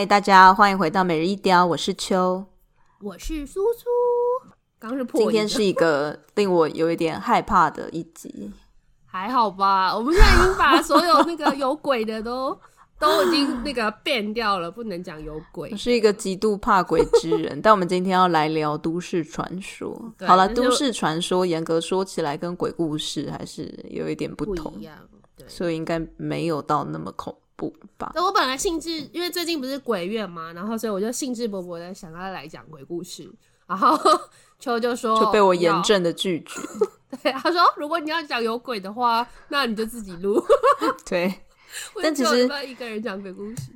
嗨，大家欢迎回到每日一雕，我是秋，我是苏苏。刚是破，今天是一个令我有一点害怕的一集，还好吧？我们现在已经把所有那个 有鬼的都都已经那个变掉了，不能讲有鬼。我是一个极度怕鬼之人，但我们今天要来聊都市传说。好了，都市传说严格说起来跟鬼故事还是有一点不同，不一样，对，所以应该没有到那么恐怖吧？那我本来兴致，因为最近不是鬼月嘛，然后所以我就兴致勃勃的想要来讲鬼故事，然后。秋就说，就被我严正的拒绝。对，他说，如果你要讲有鬼的话，那你就自己录。对，但其实一个人讲鬼故事。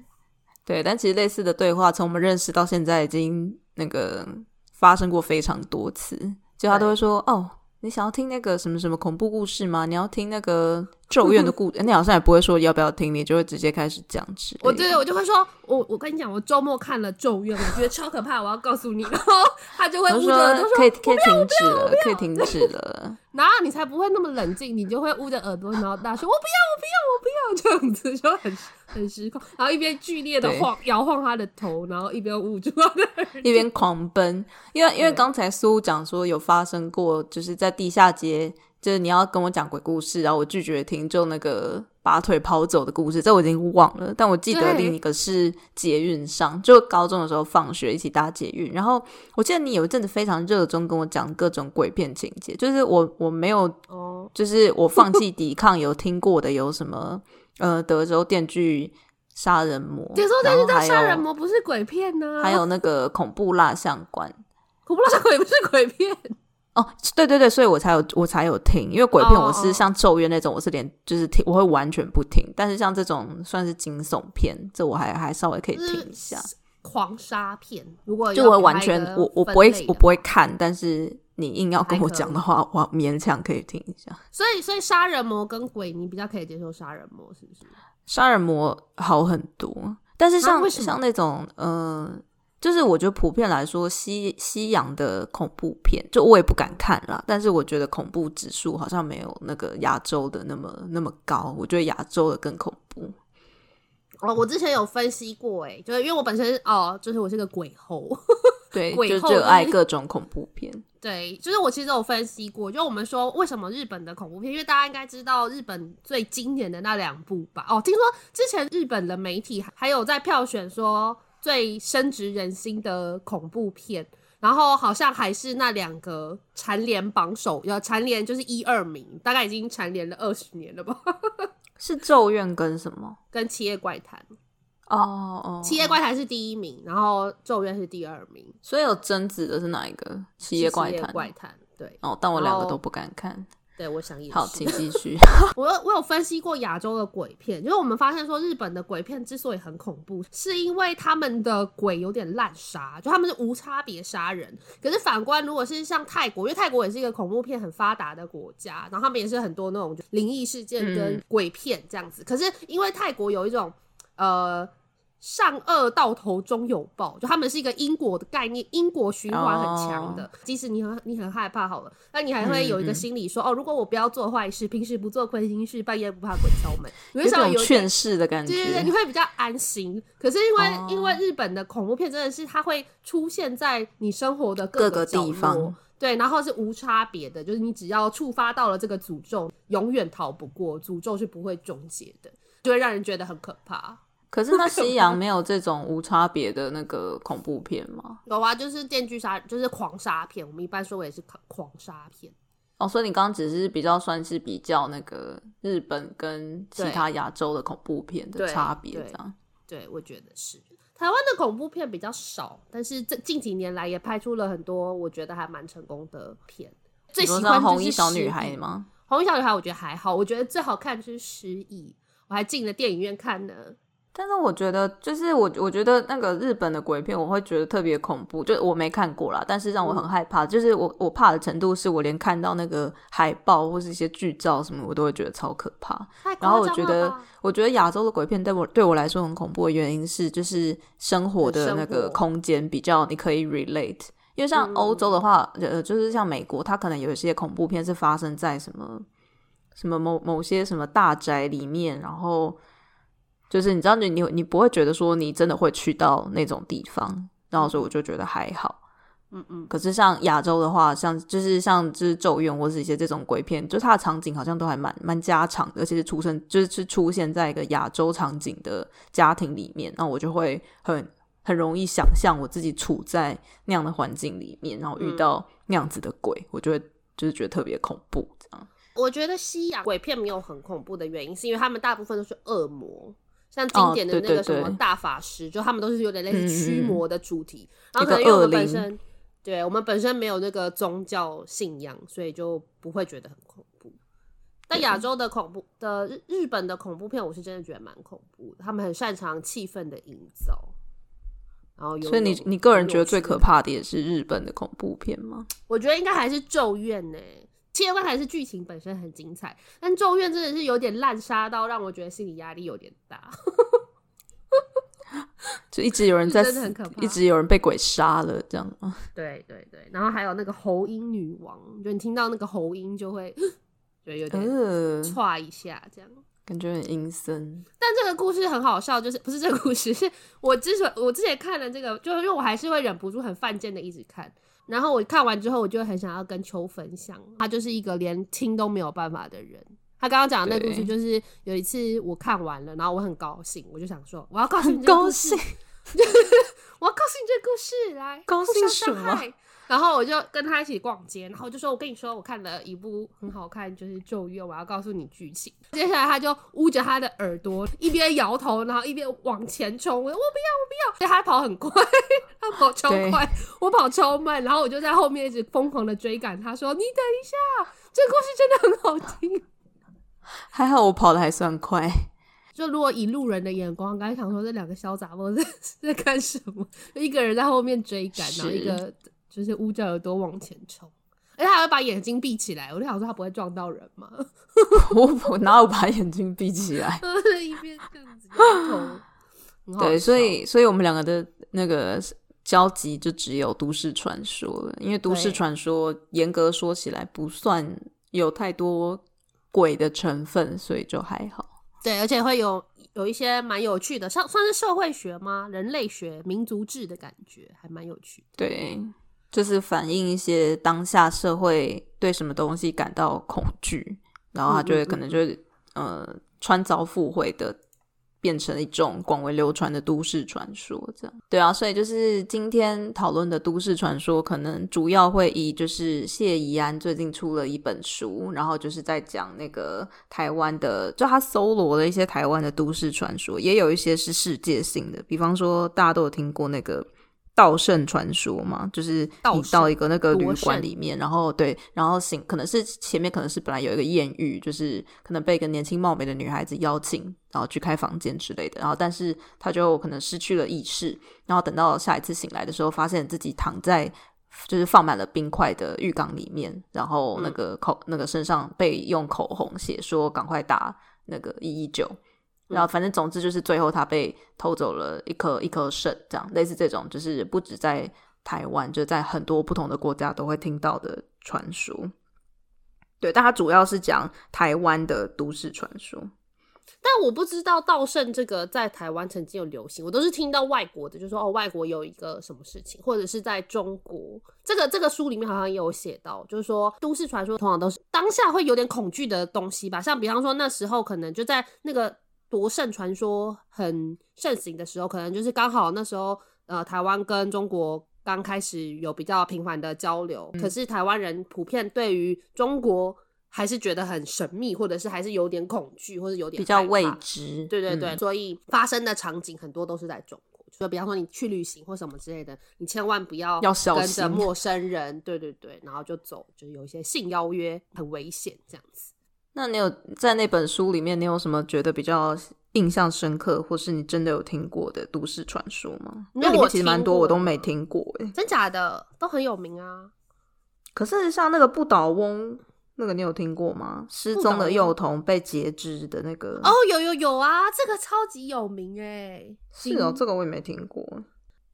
对，但其实类似的对话，从我们认识到现在，已经那个发生过非常多次。就他都会说，哦。你想要听那个什么什么恐怖故事吗？你要听那个咒怨的故事？你好像也不会说要不要听，你就会直接开始讲。我对，我就会说，我我跟你讲，我周末看了咒怨，我觉得超可怕，我要告诉你。然后他就会捂着，说可以可以停止了，可以停止了。然后你才不会那么冷静，你就会捂着耳朵，然后大声，我不要，我不要，我不要，这样子就很 很失控。然后一边剧烈的晃摇晃他的头，然后一边捂住他的 耳朵，一边狂奔。因为因为刚才苏讲说有发生过，就是在地下街，就是你要跟我讲鬼故事，然后我拒绝听，就那个。拔腿跑走的故事，这我已经忘了，但我记得另一个是捷运上，就高中的时候放学一起搭捷运，然后我记得你有一阵子非常热衷跟我讲各种鬼片情节，就是我我没有，哦，就是我放弃抵抗，有听过的有什么呃德州电锯杀人魔，德州电锯杀人魔不是鬼片呢？还有那个恐怖蜡像馆，恐怖蜡像馆也不是鬼片。哦，对对对，所以我才有我才有听，因为鬼片我是像咒怨那种，我是连就是听我会完全不听，但是像这种算是惊悚片，这我还还稍微可以听一下。狂杀片，如果就我完全我我不会我不会看，但是你硬要跟我讲的话，我勉强可以听一下。所以所以杀人魔跟鬼，你比较可以接受杀人魔是不是？杀人魔好很多，但是像像那种嗯。呃就是我觉得普遍来说，西西洋的恐怖片，就我也不敢看啦。但是我觉得恐怖指数好像没有那个亚洲的那么那么高。我觉得亚洲的更恐怖。哦，我之前有分析过，诶，就是因为我本身哦，就是我是个鬼后，对，鬼后就热爱各种恐怖片。对，就是我其实有分析过，就我们说为什么日本的恐怖片，因为大家应该知道日本最经典的那两部吧？哦，听说之前日本的媒体还有在票选说。最深植人心的恐怖片，然后好像还是那两个蝉联榜首，要蝉联就是一二名，大概已经蝉联了二十年了吧？是咒怨跟什么？跟七夜怪谈哦哦，七夜怪谈是第一名，然后咒怨是第二名。所以有争执的是哪一个？七夜怪谈，怪谈对哦，但我两个都不敢看。对，我想也是。好，请继续。我有我有分析过亚洲的鬼片，就是我们发现说，日本的鬼片之所以很恐怖，是因为他们的鬼有点滥杀，就他们是无差别杀人。可是反观，如果是像泰国，因为泰国也是一个恐怖片很发达的国家，然后他们也是很多那种灵异事件跟鬼片这样子。嗯、可是因为泰国有一种呃。善恶到头终有报，就他们是一个因果的概念，因果循环很强的。Oh. 即使你很你很害怕好了，那你还会有一个心理说，嗯嗯哦，如果我不要做坏事，平时不做亏心事，半夜不怕鬼敲门，你会稍微有劝世的感觉，对对对，你会比较安心。可是因为、oh. 因为日本的恐怖片真的是它会出现在你生活的各个地方，对，然后是无差别的，就是你只要触发到了这个诅咒，永远逃不过，诅咒是不会终结的，就会让人觉得很可怕。可是那西洋没有这种无差别的那个恐怖片吗？有啊，就是电锯杀，就是狂杀片。我们一般说也是狂杀片。哦，所以你刚刚只是比较算是比较那个日本跟其他亚洲的恐怖片的差别，这样对。对，我觉得是。台湾的恐怖片比较少，但是这近几年来也拍出了很多我觉得还蛮成功的片。最喜欢《红衣小女孩》吗？《红衣小女孩》我觉得还好，我觉得最好看就是《失忆》，我还进了电影院看呢。但是我觉得，就是我我觉得那个日本的鬼片，我会觉得特别恐怖。就我没看过啦，但是让我很害怕。嗯、就是我我怕的程度，是我连看到那个海报或是一些剧照什么，我都会觉得超可怕。然后我觉得，我觉得亚洲的鬼片对我对我来说很恐怖的原因是，就是生活的那个空间比较你可以 relate。因为像欧洲的话，呃、嗯，就是像美国，它可能有一些恐怖片是发生在什么什么某某些什么大宅里面，然后。就是你知道你，你你你不会觉得说你真的会去到那种地方，然后所以我就觉得还好。嗯嗯。可是像亚洲的话，像就是像就是咒怨或是一些这种鬼片，就它的场景好像都还蛮蛮家常的，而且是出生就是是出现在一个亚洲场景的家庭里面，那我就会很很容易想象我自己处在那样的环境里面，然后遇到那样子的鬼，嗯、我就会就是觉得特别恐怖这样。我觉得西洋鬼片没有很恐怖的原因，是因为他们大部分都是恶魔，像经典的那个什么大法师，哦、对对对，就他们都是有点类似驱魔的主题。嗯、然后可能因为我们本身，对我们本身没有那个宗教信仰，所以就不会觉得很恐怖。但亚洲的恐怖的日日本的恐怖片，我是真的觉得蛮恐怖的。他们很擅长气氛的营造，然后有所以你你个人觉得最可怕的也是日本的恐怖片吗？我觉得应该还是咒怨呢、欸。七月怪谈是剧情本身很精彩，但咒怨真的是有点滥杀到让我觉得心理压力有点大，就一直有人 在，真的很可怕，一直有人被鬼杀了这样吗？对对对，然后还有那个喉音女王，就你听到那个喉音就会 就有点歘一下这样，感觉很阴森。但这个故事很好笑，就是不是这个故事，是我之所我之前看了这个，就是因为我还是会忍不住很犯贱的一直看。然后我看完之后，我就很想要跟秋分享。他就是一个连听都没有办法的人。他刚刚讲的那故事，就是有一次我看完了，然后我很高兴，我就想说，我要告诉你这个故事，我要告诉你这个故事，来，高兴什么？然后我就跟他一起逛街，然后我就说：“我跟你说，我看了一部很好看，就是《咒怨》，我要告诉你剧情。”接下来他就捂着他的耳朵，一边摇头，然后一边往前冲。我说：“我不要，我不要！”所以他跑很快，他跑超快，我跑超慢。然后我就在后面一直疯狂的追赶。他说：“你等一下，这个故事真的很好听。”还好我跑的还算快。就如果以路人的眼光，刚才想说这两个小杂货在在干什么？一个人在后面追赶，然后一个。就是捂着耳朵往前冲，而且他还会把眼睛闭起来。我就想说他不会撞到人吗？我我哪有把眼睛闭起来？一边这样子头。对，所以所以我们两个的那个交集就只有都市传说了，因为都市传说严格说起来不算有太多鬼的成分，所以就还好。对，而且会有有一些蛮有趣的，像算是社会学吗？人类学、民族志的感觉，还蛮有趣。对。就是反映一些当下社会对什么东西感到恐惧，然后他就会可能就会呃穿凿附会的变成一种广为流传的都市传说，这样对啊，所以就是今天讨论的都市传说，可能主要会以就是谢怡安最近出了一本书，然后就是在讲那个台湾的，就他搜罗了一些台湾的都市传说，也有一些是世界性的，比方说大家都有听过那个。盗圣传说嘛，就是你到一个那个旅馆里面，然后对，然后醒，可能是前面可能是本来有一个艳遇，就是可能被一个年轻貌美的女孩子邀请，然后去开房间之类的，然后但是他就可能失去了意识，然后等到下一次醒来的时候，发现自己躺在就是放满了冰块的浴缸里面，然后那个口、嗯、那个身上被用口红写说赶快打那个一一九。然后，反正总之就是最后他被偷走了一颗一颗肾，这样类似这种，就是不止在台湾，就在很多不同的国家都会听到的传说。对，但它主要是讲台湾的都市传说。但我不知道盗肾这个在台湾曾经有流行，我都是听到外国的，就说哦，外国有一个什么事情，或者是在中国，这个这个书里面好像也有写到，就是说都市传说通常都是当下会有点恐惧的东西吧，像比方说那时候可能就在那个。夺肾传说很盛行的时候，可能就是刚好那时候，呃，台湾跟中国刚开始有比较频繁的交流，嗯、可是台湾人普遍对于中国还是觉得很神秘，或者是还是有点恐惧，或者有点比较未知。对对对，嗯、所以发生的场景很多都是在中国，就比方说你去旅行或什么之类的，你千万不要跟着陌生人，对对对，然后就走，就是有一些性邀约很危险这样子。那你有在那本书里面，你有什么觉得比较印象深刻，或是你真的有听过的都市传说吗？因为里面其实蛮多我都没听过，诶，真假的都很有名啊。可是像那个不倒翁，那个你有听过吗？失踪的幼童被截肢的那个？哦，有有有啊，这个超级有名诶。是哦，这个我也没听过。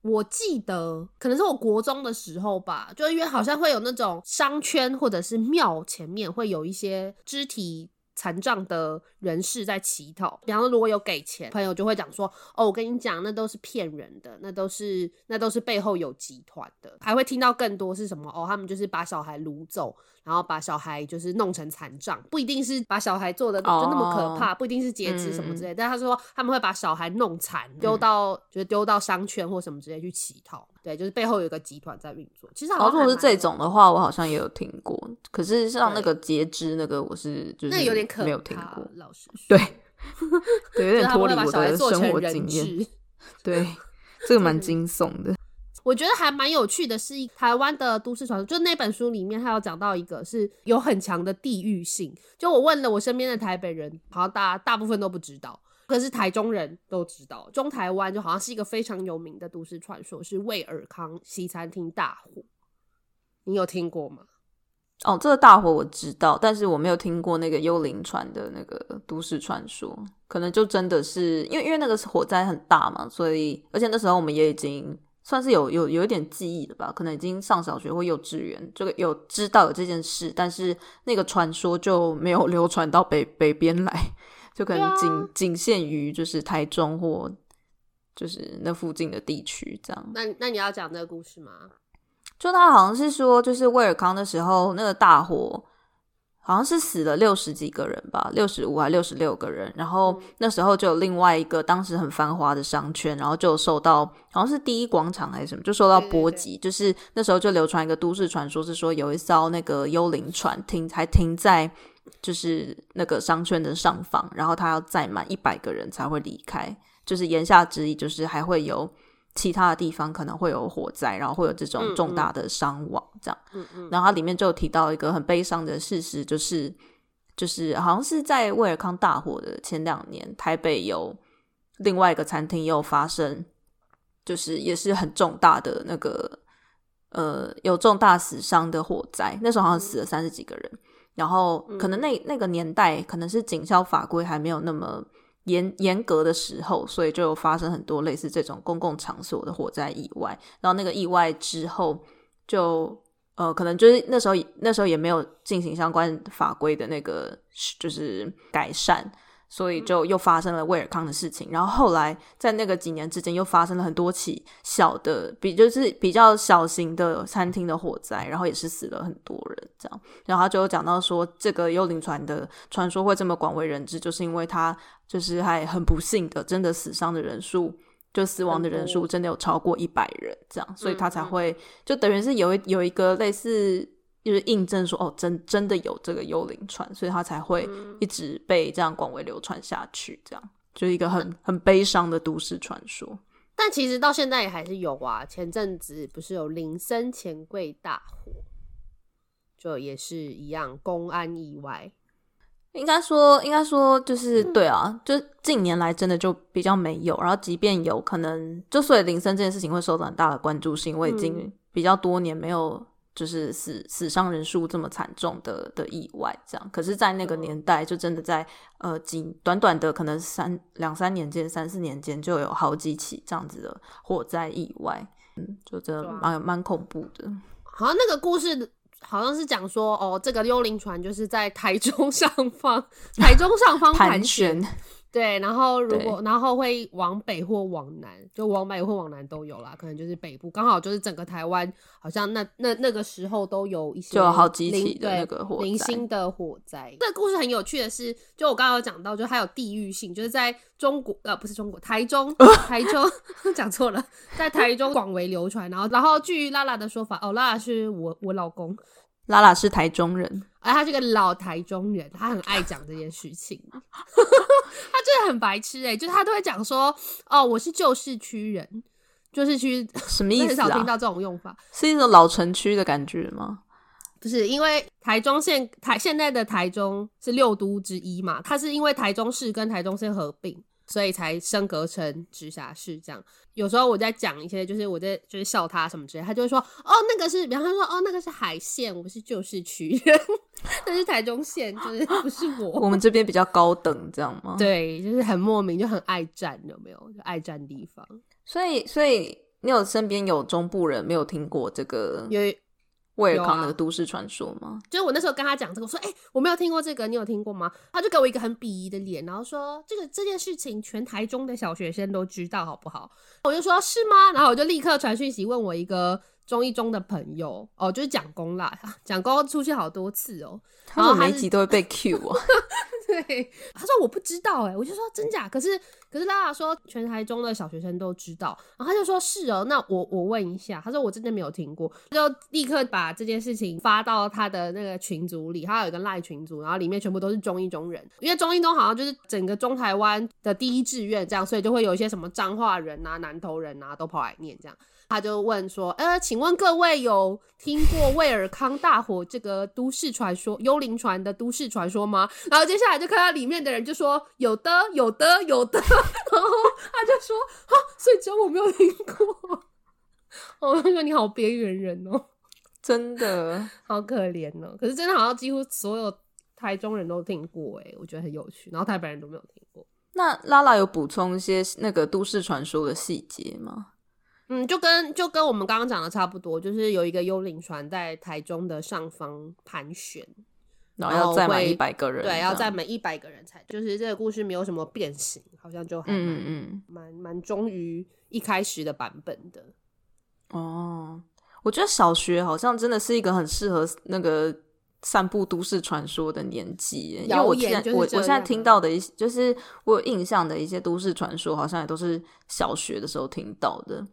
我记得可能是我国中的时候吧，就因为好像会有那种商圈或者是庙前面会有一些肢体残障的人士在乞讨。比方说，如果有给钱，朋友就会讲说：“哦，我跟你讲，那都是骗人的，那都是那都是背后有集团的。”还会听到更多是什么？哦，他们就是把小孩掳走，然后把小孩就是弄成残障，不一定是把小孩做的就那么可怕，oh, 不一定是截肢什么之类。嗯、但他说他们会把小孩弄残，丢到、嗯、就是丢到商圈或什么之类去乞讨。对，就是背后有一个集团在运作。其实好像，如果是这种的话，我好像也有听过。可是像那个截肢那个，我是就是那有点可没有听过。老实说，对，对，有 点脱离我的生活经验。对，这个蛮惊悚的。我觉得还蛮有趣的是，台湾的都市传说，就那本书里面，他有讲到一个是有很强的地域性。就我问了我身边的台北人，好像大大部分都不知道。可是台中人都知道，中台湾就好像是一个非常有名的都市传说，是卫尔康西餐厅大火。你有听过吗？哦，这个大火我知道，但是我没有听过那个幽灵船的那个都市传说。可能就真的是因为因为那个火灾很大嘛，所以而且那时候我们也已经算是有有有一点记忆了吧，可能已经上小学或幼稚园，这个有知道有这件事，但是那个传说就没有 流传到北北边来。就可能仅仅限于就是台中或就是那附近的地区这样。那那你要讲这个故事吗？就他好像是说，就是威尔康的时候那个大火，好像是死了六十几个人吧，六十五还六十六个人。然后那时候就有另外一个当时很繁华的商圈，然后就受到好像是第一广场还是什么，就受到波及。就是那时候就流传一个都市传说，是说有一艘那个幽灵船停还停在。就是那个商圈的上方，然后他要载满一百个人才会离开。就是言下之意，就是还会有其他的地方可能会有火灾，然后会有这种重大的伤亡，这样。嗯嗯。然后它里面就有提到一个很悲伤的事实，就是就是好像是在威尔康大火的前两年，台北有另外一个餐厅也有发生，就是也是很重大的那个呃有重大死伤的火灾，那时候好像死了三十几个人。然后可能那那个年代可能是警消法规还没有那么严严格的时候，所以就发生很多类似这种公共场所的火灾意外。然后那个意外之后，就呃可能就是那时候那时候也没有进行相关法规的那个就是改善。所以就又发生了威尔康的事情，然后后来在那个几年之间又发生了很多起小的，比就是比较小型的餐厅的火灾，然后也是死了很多人这样。然后他就讲到说，这个幽灵船的传说会这么广为人知，就是因为他就是还很不幸的，真的死伤的人数就死亡的人数真的有超过一百人这样，所以他才会就等于是有一有一个类似。就是印证说，哦，真真的有这个幽灵船，所以他才会一直被这样广为流传下去。这样，就是一个很很悲伤的都市传说。但其实到现在也还是有啊。前阵子不是有林森钱柜大火，就也是一样公安意外。应该说，应该说就是对啊，就近年来真的就比较没有。然后即便有可能，就所以林森这件事情会受到很大的关注，是因为已经比较多年没有。就是死死伤人数这么惨重的的意外，这样。可是，在那个年代，就真的在呃几短短的可能三两三年间、三四年间，就有好几起这样子的火灾意外，嗯，就真的蛮蛮恐怖的。好像那个故事好像是讲说，哦，这个幽灵船就是在台中上方，台中上方盘旋。对，然后如果然后会往北或往南，就往北或往南都有啦，可能就是北部刚好就是整个台湾，好像那那那个时候都有一些就有好几起的那个火灾，零星的火灾。这个故事很有趣的是，就我刚刚有讲到，就它有地域性，就是在中国呃不是中国台中 台中 讲错了，在台中广为流传。然后然后据拉拉的说法，哦拉拉是我我老公。拉拉是台中人，哎，他是个老台中人，他很爱讲这件事情。他真的很白痴哎、欸，就是他都会讲说，哦，我是旧市区人，旧市区 什么意思啊？很少听到这种用法，是一种老城区的感觉吗？不是，因为台中县台现在的台中是六都之一嘛，它是因为台中市跟台中县合并。所以才升格成直辖市这样。有时候我在讲一些，就是我在就是笑他什么之类，他就会说：“哦，那个是，比方说，哦，那个是海线，我是旧市区人，那是台中县，就是不是我。”我们这边比较高等，这样吗？对，就是很莫名，就很爱占，有没有？就爱占地方。所以，所以你有身边有中部人没有听过这个？有威尔康那个都市传说吗？啊、就是我那时候跟他讲这个，我说：“哎、欸，我没有听过这个，你有听过吗？”他就给我一个很鄙夷的脸，然后说：“这个这件事情全台中的小学生都知道，好不好？”我就说：“是吗？”然后我就立刻传讯息问我一个中一中的朋友，哦，就是蒋公啦，蒋公出去好多次哦，然后每一集都会被 Q 啊。对，他说我不知道哎，我就说真假，可是可是拉拉说全台中的小学生都知道，然后他就说是哦，那我我问一下，他说我真的没有听过，就立刻把这件事情发到他的那个群组里，他有一个赖群组，然后里面全部都是中一中人，因为中一中好像就是整个中台湾的第一志愿这样，所以就会有一些什么彰化人啊、南投人啊都跑来念这样。他就问说：“呃，请问各位有听过威尔康大火这个都市传说、幽灵船的都市传说吗？”然后接下来就看到里面的人就说：“有的，有的，有的。”然后他就说：“啊，所以只有我没有听过。”我就说：“你好边缘人哦，真的 好可怜哦。”可是真的好像几乎所有台中人都听过，哎，我觉得很有趣。然后台北人都没有听过。那拉拉有补充一些那个都市传说的细节吗？嗯，就跟就跟我们刚刚讲的差不多，就是有一个幽灵船在台中的上方盘旋，然后要载满一百个人，对，要载满一百个人才，就是这个故事没有什么变形，好像就嗯嗯蛮蛮忠于一开始的版本的。哦，我觉得小学好像真的是一个很适合那个散布都市传说的年纪，因为我现在我我现在听到的一些，就是我有印象的一些都市传说，好像也都是小学的时候听到的。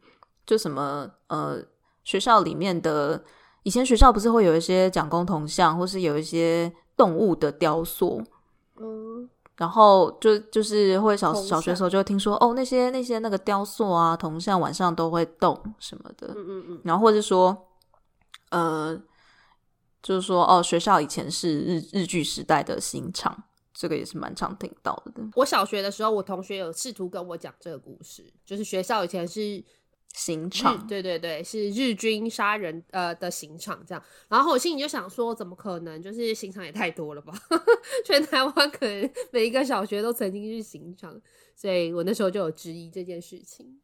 就什么呃，学校里面的以前学校不是会有一些蒋公铜像，或是有一些动物的雕塑，嗯，然后就就是会小小学的时候就会听说哦，那些那些那个雕塑啊铜像晚上都会动什么的，嗯嗯嗯，然后或者说呃，就是说哦，学校以前是日日剧时代的刑场，这个也是蛮常听到的。我小学的时候，我同学有试图跟我讲这个故事，就是学校以前是。刑场，对对对，是日军杀人呃的刑场这样。然后我心里就想说，怎么可能？就是刑场也太多了吧？全台湾可能每一个小学都曾经是刑场，所以我那时候就有质疑这件事情。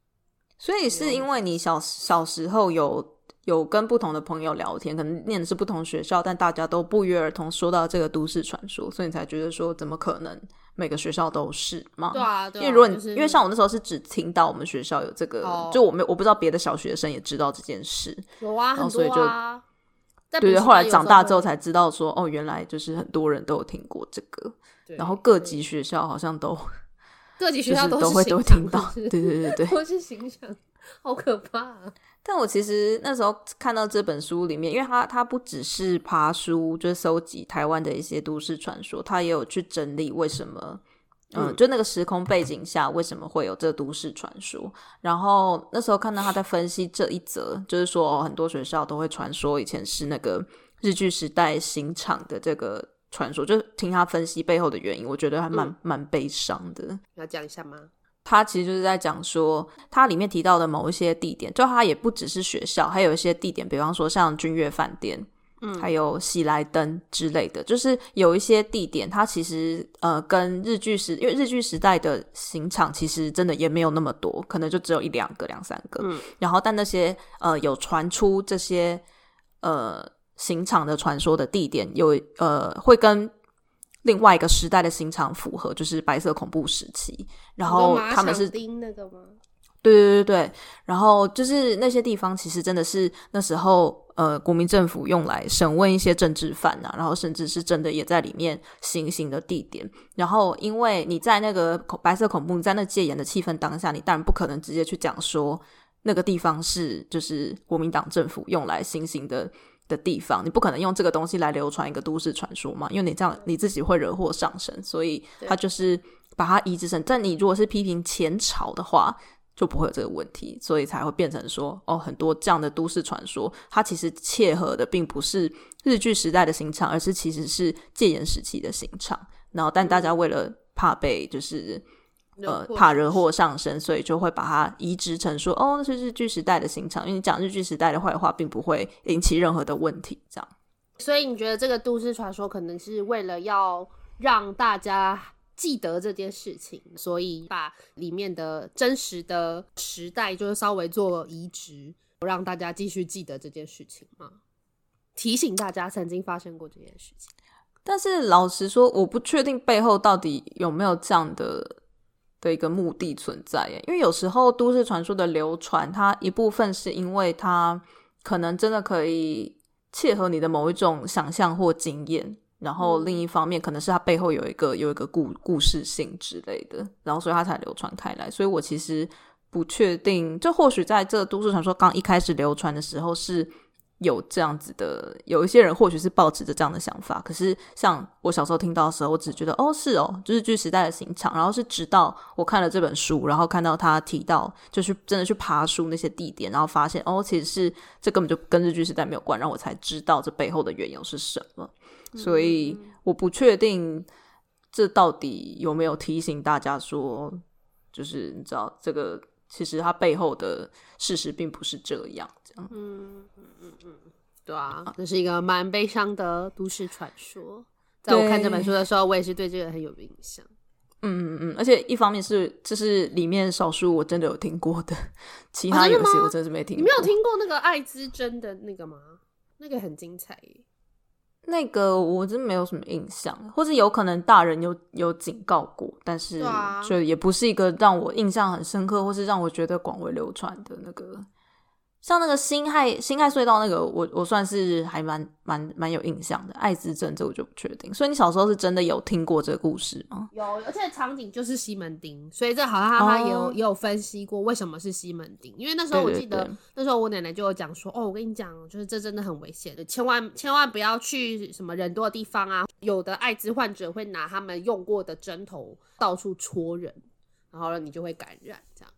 所以是因为你小小时候有有跟不同的朋友聊天，可能念的是不同学校，但大家都不约而同说到这个都市传说，所以你才觉得说，怎么可能？每个学校都是吗？对啊，对啊，因为如果你、就是、因为像我那时候是只听到我们学校有这个，哦、就我没我不知道别的小学生也知道这件事。有啊，然后所以就很多啊。对对，后来长大之后才知道说，哦，原来就是很多人都有听过这个。然后各级学校好像都各级学校都，都会都听到。对对对对，都是形象，好可怕啊。但我其实那时候看到这本书里面，因为它它不只是爬书，就是搜集台湾的一些都市传说，它也有去整理为什么，嗯，嗯就那个时空背景下为什么会有这都市传说。然后那时候看到他在分析这一则，就是说、哦、很多学校都会传说以前是那个日据时代刑场的这个传说，就听他分析背后的原因，我觉得还蛮蛮、嗯、悲伤的。要讲一下吗？他其实就是在讲说，它里面提到的某一些地点，就他也不只是学校，还有一些地点，比方说像君悦饭店，嗯，还有喜来登之类的，就是有一些地点，它其实呃跟日剧时，因为日剧时代的刑场其实真的也没有那么多，可能就只有一两个、两三个，嗯，然后但那些呃有传出这些呃刑场的传说的地点，有呃会跟。另外一个时代的刑场符合，就是白色恐怖时期，然后他们是钉那个吗？对对对对，然后就是那些地方其实真的是那时候呃国民政府用来审问一些政治犯啊，然后甚至是真的也在里面行刑的地点。然后因为你在那个白色恐怖，你在那戒严的气氛当下，你当然不可能直接去讲说那个地方是就是国民党政府用来行刑的。的地方，你不可能用这个东西来流传一个都市传说嘛？因为你这样你自己会惹祸上身，所以他就是把它移植成。但你如果是批评前朝的话，就不会有这个问题，所以才会变成说，哦，很多这样的都市传说，它其实切合的并不是日据时代的刑场，而是其实是戒严时期的刑场。然后，但大家为了怕被就是。呃，怕惹祸上身，所以就会把它移植成说，哦，那是日剧时代的刑场，因为你讲日剧时代的坏话，并不会引起任何的问题，这样。所以你觉得这个都市传说可能是为了要让大家记得这件事情，所以把里面的真实的时代就是稍微做移植，让大家继续记得这件事情吗？提醒大家曾经发生过这件事情。但是老实说，我不确定背后到底有没有这样的的一个目的存在耶。因为有时候都市传说的流传，它一部分是因为它可能真的可以切合你的某一种想象或经验，然后另一方面可能是它背后有一个有一个故故事性之类的，然后所以它才流传开来。所以我其实不确定，就或许在这都市传说刚一开始流传的时候是。有这样子的，有一些人或许是抱持着这样的想法，可是像我小时候听到的时候，我只觉得哦是哦，就是日据时代的刑场，然后是直到我看了这本书，然后看到他提到，就是真的去爬书那些地点，然后发现哦，其实是这根本就跟日据时代没有关，然后我才知道这背后的缘由是什么，所以我不确定这到底有没有提醒大家说，就是你知道这个。其实它背后的事实并不是这样，这样。嗯嗯嗯嗯，对啊，这是一个蛮悲伤的都市传说。在我看这本书的时候，我也是对这个很有印象。嗯嗯嗯，而且一方面是这是里面少数我真的有听过的，其他游戏我真的是没听过。哦，你没有听过那个爱之针的那个吗？那个很精彩耶。那个我真没有什么印象，或者有可能大人有有警告过，但是就也不是一个让我印象很深刻，或是让我觉得广为流传的那个。像那个辛亥辛亥隧道那个，我我算是还蛮蛮蛮有印象的。艾滋症这我就不确定。所以你小时候是真的有听过这个故事吗？有，而且场景就是西门町，所以这好像他他也有、哦、也有分析过为什么是西门町。因为那时候我记得那时候我奶奶就有讲说，哦，我跟你讲，就是这真的很危险的，千万千万不要去什么人多的地方啊。有的艾滋患者会拿他们用过的针头到处戳人，然后呢你就会感染。这样，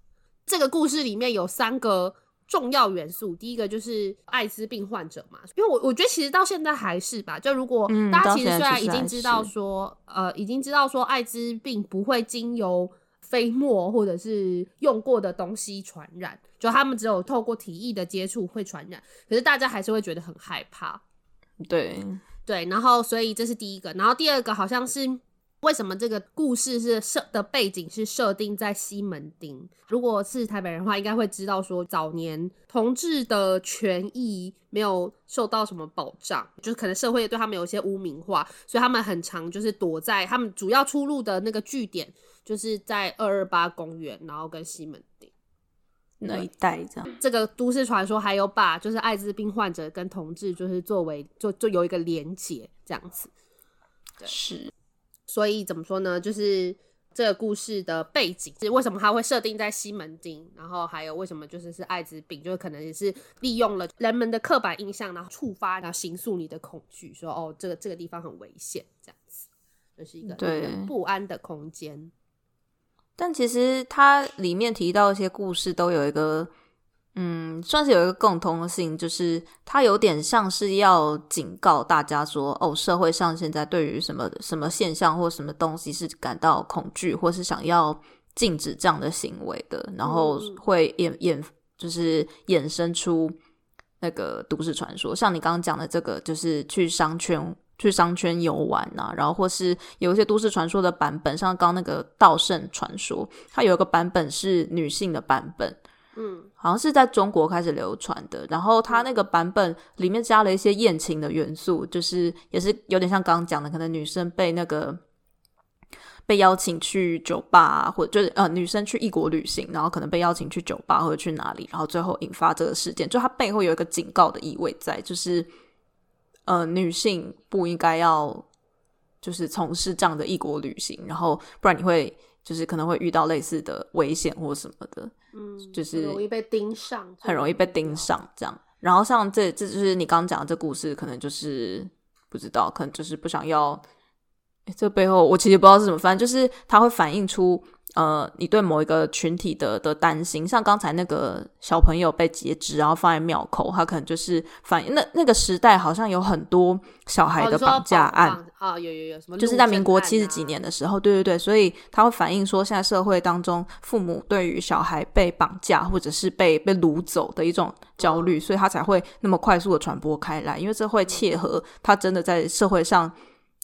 这个故事里面有三个。重要元素，第一个就是艾滋病患者嘛，因为我我觉得其实到现在还是吧，就如果大家其实虽然已经知道说，呃，已经知道说艾滋病不会经由飞沫或者是用过的东西传染，就他们只有透过体液的接触会传染，可是大家还是会觉得很害怕。对对，然后所以这是第一个，然后第二个好像是。为什么这个故事是设的背景是设定在西门町？如果是台北人的话，应该会知道说早年同志的权益没有受到什么保障，就是可能社会对他们有一些污名化，所以他们很常就是躲在他们主要出入的那个据点，就是在二二八公园，然后跟西门町那一带这样。这个都市传说还有把就是艾滋病患者跟同志就是作为就就有一个连结这样子，对是。所以怎么说呢？就是这个故事的背景是为什么它会设定在西门町，然后还有为什么就是是艾滋病，就是可能也是利用了人们的刻板印象，然后触发，然后形塑你的恐惧，说哦，这个这个地方很危险，这样子，这、就是一个对不安的空间。但其实它里面提到一些故事都有一个。嗯，算是有一个共通性，就是它有点像是要警告大家说，哦，社会上现在对于什么什么现象或什么东西是感到恐惧，或是想要禁止这样的行为的，然后会衍衍就是衍生出那个都市传说，像你刚刚讲的这个，就是去商圈去商圈游玩啊，然后或是有一些都市传说的版本，像刚刚那个道圣传说，它有一个版本是女性的版本。嗯，好像是在中国开始流传的，然后他那个版本里面加了一些艳情的元素，就是也是有点像刚刚讲的，可能女生被那个被邀请去酒吧，或者就是呃女生去异国旅行，然后可能被邀请去酒吧或者去哪里，然后最后引发这个事件，就它背后有一个警告的意味在，就是呃女性不应该要就是从事这样的异国旅行，然后不然你会就是可能会遇到类似的危险或什么的。嗯，就是很容易被盯上，很容易被盯上这样。然后像这这就是你刚刚讲的这故事，可能就是不知道，可能就是不想要。这背后我其实不知道是什么，反正就是它会反映出。呃，你对某一个群体的的担心，像刚才那个小朋友被截肢，然后放在庙口，他可能就是反映那那个时代好像有很多小孩的绑架案啊、哦哦，有有有什么，就是在民国七十几年的时候，对对对，所以他会反映说，现在社会当中父母对于小孩被绑架或者是被被掳走的一种焦虑，所以他才会那么快速的传播开来，因为这会切合他真的在社会上。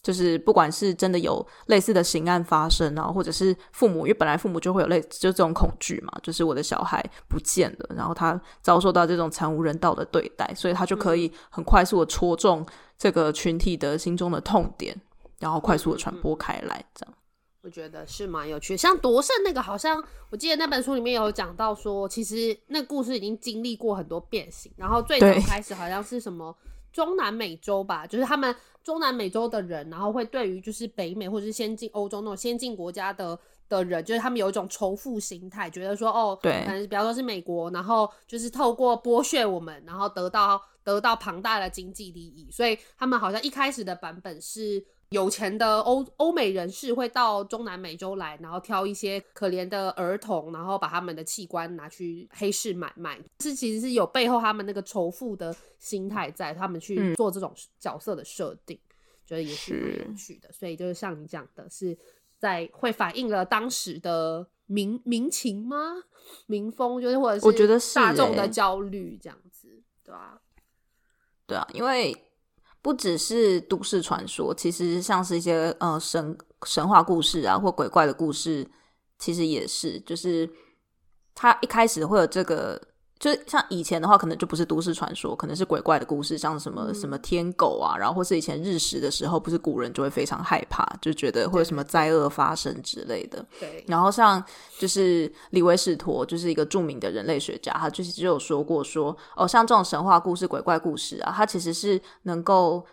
就是不管是真的有类似的刑案发生啊，或者是父母，因为本来父母就会有类就这种恐惧嘛，就是我的小孩不见了，然后他遭受到这种惨无人道的对待，所以他就可以很快速的戳中这个群体的心中的痛点，然后快速的传播开来，这样。我觉得是蛮有趣的，像夺胜那个，好像我记得那本书里面有讲到说，其实那故事已经经历过很多变形，然后最早开始好像是什么中南美洲吧，就是他们中南美洲的人，然后会对于就是北美或者是先进欧洲那种先进国家的的人，就是他们有一种仇富心态，觉得说哦，对，可能比方说是美国，然后就是透过剥削我们，然后得到得到庞大的经济利益，所以他们好像一开始的版本是。有钱的欧欧美人士会到中南美洲来，然后挑一些可怜的儿童，然后把他们的器官拿去黑市买卖。是其实是有背后他们那个仇富的心态在，他们去做这种角色的设定，嗯、觉得也是有趣的。所以就是像你讲的，是在会反映了当时的民民情吗？民风就是或者是我觉得是大众的焦虑这样子，对吧？对啊，因为。不只是都市传说，其实像是一些呃神神话故事啊，或鬼怪的故事，其实也是，就是他一开始会有这个。就像以前的话，可能就不是都市传说，可能是鬼怪的故事，像什么、嗯、什么天狗啊，然后或是以前日食的时候，不是古人就会非常害怕，就觉得会有什么灾厄发生之类的。对。然后像就是李维士陀，就是一个著名的人类学家，他就是只有说过说，哦，像这种神话故事、鬼怪故事啊，它其实是能够。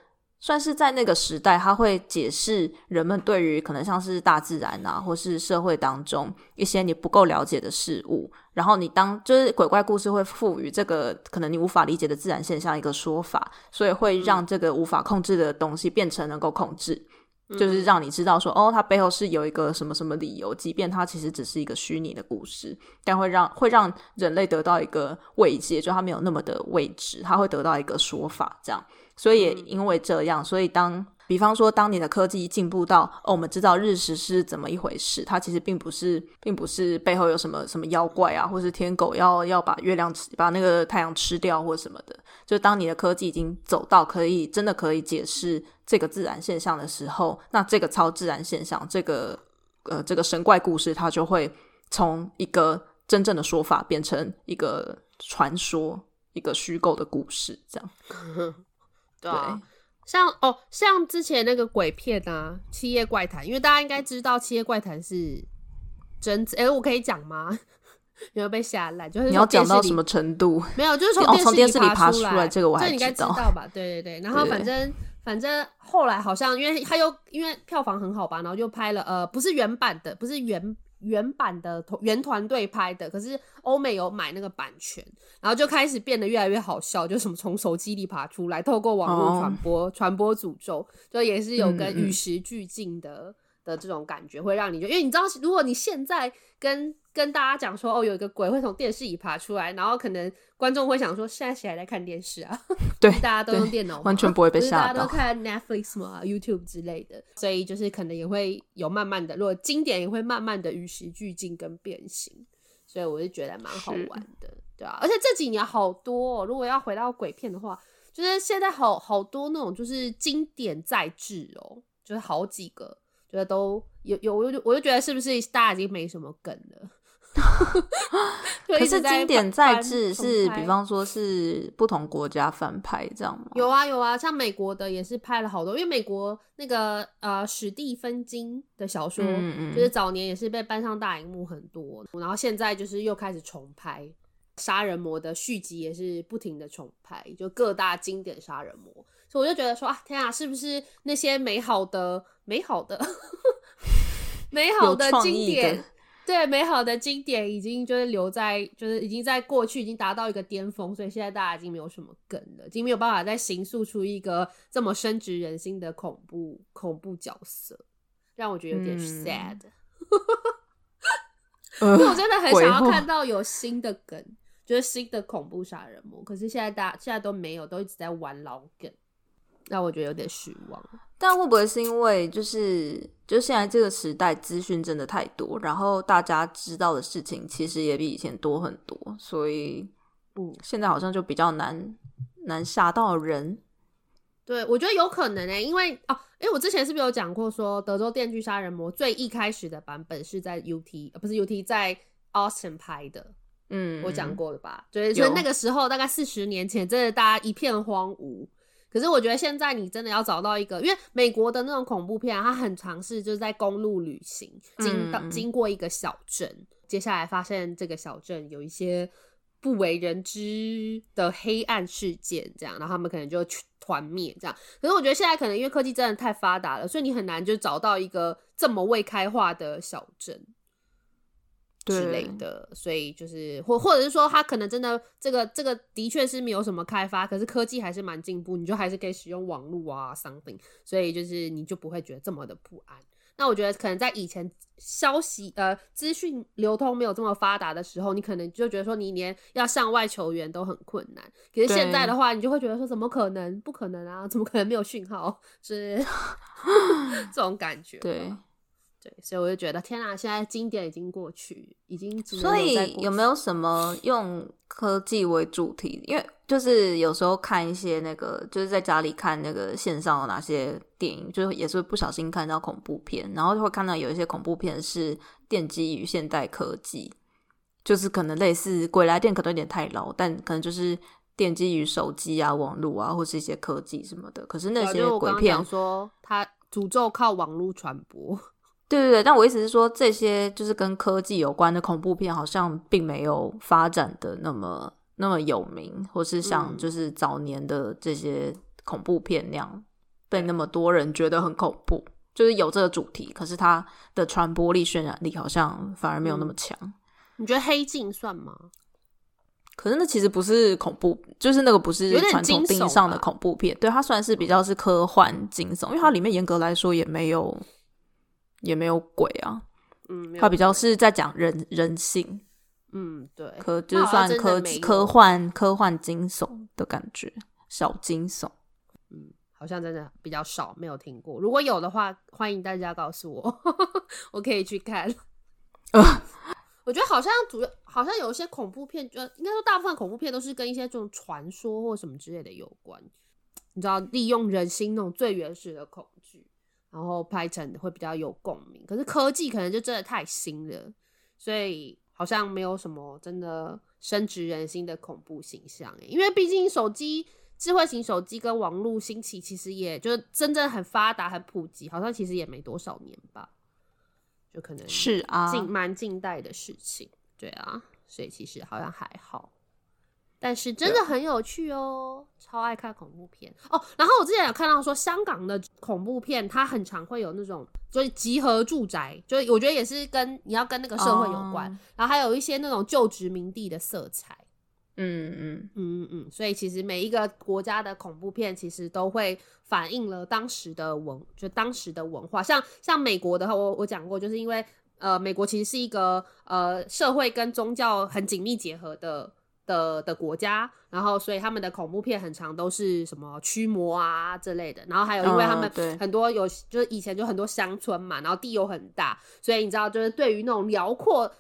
算是在那个时代，他会解释人们对于可能像是大自然啊，或是社会当中一些你不够了解的事物，然后你当就是鬼怪故事会赋予这个可能你无法理解的自然现象一个说法，所以会让这个无法控制的东西变成能够控制，嗯、就是让你知道说哦，它背后是有一个什么什么理由，即便它其实只是一个虚拟的故事，但会让会让人类得到一个慰藉，就它没有那么的未知，它会得到一个说法，这样。所以也因为这样，所以当比方说，当你的科技进步到哦，我们知道日食是怎么一回事，它其实并不是，并不是背后有什么什么妖怪啊，或是天狗要要把月亮吃，把那个太阳吃掉或什么的。就当你的科技已经走到可以真的可以解释这个自然现象的时候，那这个超自然现象，这个呃这个神怪故事，它就会从一个真正的说法变成一个传说，一个虚构的故事，这样。对像哦，像之前那个鬼片啊，《七夜怪谈》，因为大家应该知道《七夜怪谈》是真，哎、欸，我可以讲吗？有没有被吓来？就是你要讲到什么程度？没有，就是从电视里爬出来，哦、出来这个我还知道，这你应该知道吧？对对对，然后反正对反正后来好像，因为他又因为票房很好吧，然后就拍了呃，不是原版的，不是原。原版的原团队拍的，可是欧美有买那个版权，然后就开始变得越来越好笑，就什么从手机里爬出来，透过网络传播传、oh. 播诅咒，就也是有跟与时俱进的、嗯、的这种感觉，会让你就因为你知道，如果你现在跟跟大家讲说哦，有一个鬼会从电视里爬出来，然后可能观众会想说，现在谁还在看电视啊？对，大家都用电脑，完全不会被吓到。大家都看 Netflix 嘛，YouTube 之类的，所以就是可能也会有慢慢的，如果经典也会慢慢的与时俱进跟变形，所以我就觉得蛮好玩的，对啊。而且这几年好多，哦，如果要回到鬼片的话，就是现在好好多那种就是经典再制哦，就是好几个，觉得都有有，我就我就觉得是不是大家已经没什么梗了。可是经典再制是，比方说是不同国家翻拍这样吗？有啊有啊，像美国的也是拍了好多，因为美国那个呃史蒂芬金的小说，嗯嗯就是早年也是被搬上大荧幕很多，然后现在就是又开始重拍杀人魔的续集，也是不停的重拍，就各大经典杀人魔，所以我就觉得说啊，天啊，是不是那些美好的美好的 美好的经典？对，美好的经典已经就是留在，就是已经在过去已经达到一个巅峰，所以现在大家已经没有什么梗了，已经没有办法再形塑出一个这么深植人心的恐怖恐怖角色，让我觉得有点 sad。因为我真的很想要看到有新的梗，就是新的恐怖杀人魔，可是现在大家现在都没有，都一直在玩老梗。让我觉得有点失望，但会不会是因为就是就现在这个时代资讯真的太多，然后大家知道的事情其实也比以前多很多，所以嗯，现在好像就比较难难吓到人。对，我觉得有可能诶、欸，因为哦，哎、欸，我之前是不是有讲过说，德州电锯杀人魔最一开始的版本是在 UT，呃，不是 UT，在 Austin 拍的。嗯，我讲过了吧？对，所以那个时候大概四十年前，真的大家一片荒芜。可是我觉得现在你真的要找到一个，因为美国的那种恐怖片啊，它很尝试就是在公路旅行，经到经过一个小镇，接下来发现这个小镇有一些不为人知的黑暗事件，这样，然后他们可能就团灭这样。可是我觉得现在可能因为科技真的太发达了，所以你很难就找到一个这么未开化的小镇。之类的，所以就是或或者是说，他可能真的这个这个的确是没有什么开发，可是科技还是蛮进步，你就还是可以使用网络啊，something，所以就是你就不会觉得这么的不安。那我觉得可能在以前消息呃资讯流通没有这么发达的时候，你可能就觉得说你连要向外求援都很困难。可是现在的话，你就会觉得说怎么可能？不可能啊，怎么可能没有讯号？是 这种感觉。对。对，所以我就觉得天啊，现在经典已经过去，已经。所以有没有什么用科技为主题？因为就是有时候看一些那个，就是在家里看那个线上有哪些电影，就是也是不小心看到恐怖片，然后就会看到有一些恐怖片是奠基于现代科技，就是可能类似《鬼来电》，可能有点太老，但可能就是奠基于手机啊、网络啊，或是一些科技什么的。可是那些鬼片，啊、说它诅咒靠网络传播。对对对，但我意思是说，这些就是跟科技有关的恐怖片，好像并没有发展的那么那么有名，或是像就是早年的这些恐怖片那样、嗯、被那么多人觉得很恐怖。就是有这个主题，可是它的传播力、渲染力好像反而没有那么强、嗯。你觉得《黑镜》算吗？可是那其实不是恐怖，就是那个不是传统定义上的恐怖片。对，它算是比较是科幻惊悚，因为它里面严格来说也没有。也没有鬼啊，嗯，他比较是在讲人人性，嗯，对，可就是算科科幻科幻惊悚的感觉，小惊悚，嗯，好像真的比较少，没有听过。如果有的话，欢迎大家告诉我，我可以去看。呃，我觉得好像主要好像有一些恐怖片，就应该说大部分恐怖片都是跟一些这种传说或什么之类的有关。你知道，利用人心那种最原始的恐惧。然后拍成会比较有共鸣，可是科技可能就真的太新了，所以好像没有什么真的深植人心的恐怖形象。因为毕竟手机、智慧型手机跟网络兴起，其实也就真正很发达、很普及，好像其实也没多少年吧，就可能是啊，近蛮近代的事情。对啊，所以其实好像还好。但是真的很有趣哦，超爱看恐怖片哦。然后我之前有看到说，香港的恐怖片它很常会有那种，就是集合住宅，就是我觉得也是跟你要跟那个社会有关。Oh. 然后还有一些那种旧殖民地的色彩，嗯嗯嗯嗯嗯。所以其实每一个国家的恐怖片其实都会反映了当时的文，就当时的文化。像像美国的话，我我讲过，就是因为呃，美国其实是一个呃社会跟宗教很紧密结合的。的的国家，然后所以他们的恐怖片很长都是什么驱魔啊之类的，然后还有因为他们很多有、哦、就是以前就很多乡村嘛，然后地又很大，所以你知道就是对于那种辽阔、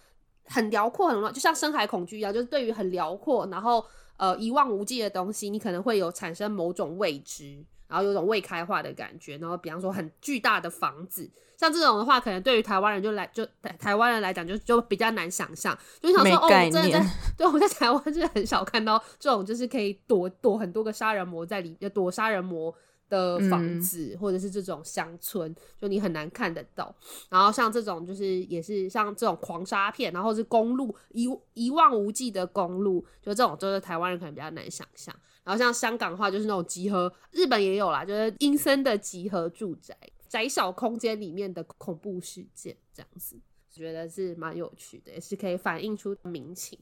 很辽阔、很，就像深海恐惧一样，就是对于很辽阔，然后呃一望无际的东西，你可能会有产生某种未知。然后有种未开化的感觉，然后比方说很巨大的房子，像这种的话，可能对于台湾人就来就台台湾人来讲就就比较难想象，就想说哦，真的在 对我在台湾真的很少看到这种就是可以躲躲很多个杀人魔在里面躲杀人魔的房子，嗯、或者是这种乡村，就你很难看得到。然后像这种就是也是像这种狂杀片，然后是公路一一望无际的公路，就这种就是台湾人可能比较难想象。然后像香港的话，就是那种集合，日本也有啦，就是阴森的集合住宅，窄小空间里面的恐怖事件，这样子，觉得是蛮有趣的，也是可以反映出民情。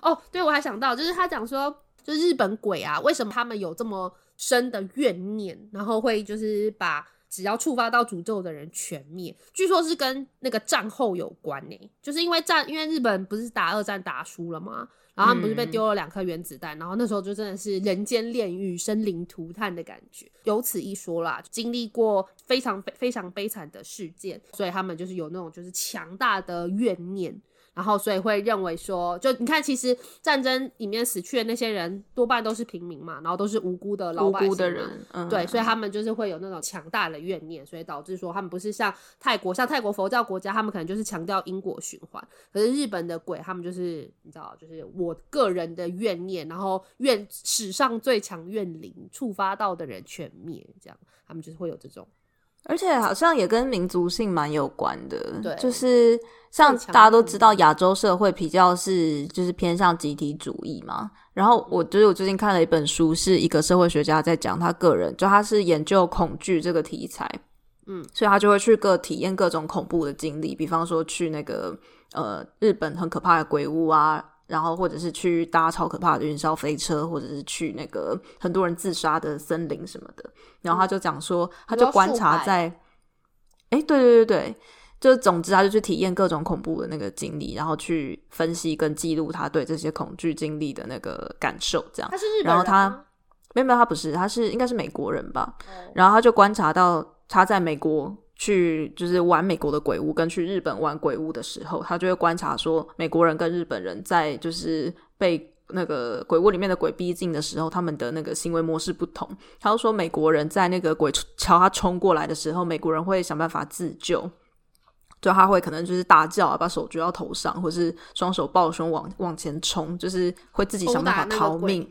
哦，对，我还想到，就是他讲说，就日本鬼啊，为什么他们有这么深的怨念，然后会就是把只要触发到诅咒的人全灭？据说是跟那个战后有关呢，就是因为战，因为日本不是打二战打输了吗？然后他们不是被丢了两颗原子弹，嗯，然后那时候就真的是人间炼狱、生灵涂炭的感觉。由此一说啦，经历过非常非非常悲惨的事件，所以他们就是有那种就是强大的怨念，然后所以会认为说，就你看，其实战争里面死去的那些人多半都是平民嘛，然后都是无辜的老百姓无辜的人，嗯、对，所以他们就是会有那种强大的怨念，所以导致说他们不是像泰国，像泰国佛教国家，他们可能就是强调因果循环，可是日本的鬼，他们就是你知道，就是我个人的怨念，然后怨史上最强怨灵触发到的人全灭，这样他们就是会有这种。而且好像也跟民族性蛮有关的，对，就是像大家都知道，亚洲社会比较是就是偏向集体主义嘛。然后我就是我最近看了一本书，是一个社会学家在讲他个人，就他是研究恐惧这个题材，嗯，所以他就会去各体验各种恐怖的经历，比方说去那个呃日本很可怕的鬼屋啊。然后，或者是去搭超可怕的云霄飞车，或者是去那个很多人自杀的森林什么的。然后他就讲说，他就观察在，哎，对对对对，就总之他就去体验各种恐怖的那个经历，然后去分析跟记录他对这些恐惧经历的那个感受。这样，他是日本人，然后他没有没有，他不是，他是应该是美国人吧？然后他就观察到他在美国。去就是玩美国的鬼屋，跟去日本玩鬼屋的时候，他就会观察说，美国人跟日本人在就是被那个鬼屋里面的鬼逼近的时候，他们的那个行为模式不同。他就说，美国人在那个鬼朝他冲过来的时候，美国人会想办法自救，就他会可能就是大叫啊，把手举到头上，或是双手抱胸往往前冲，就是会自己想办法逃命。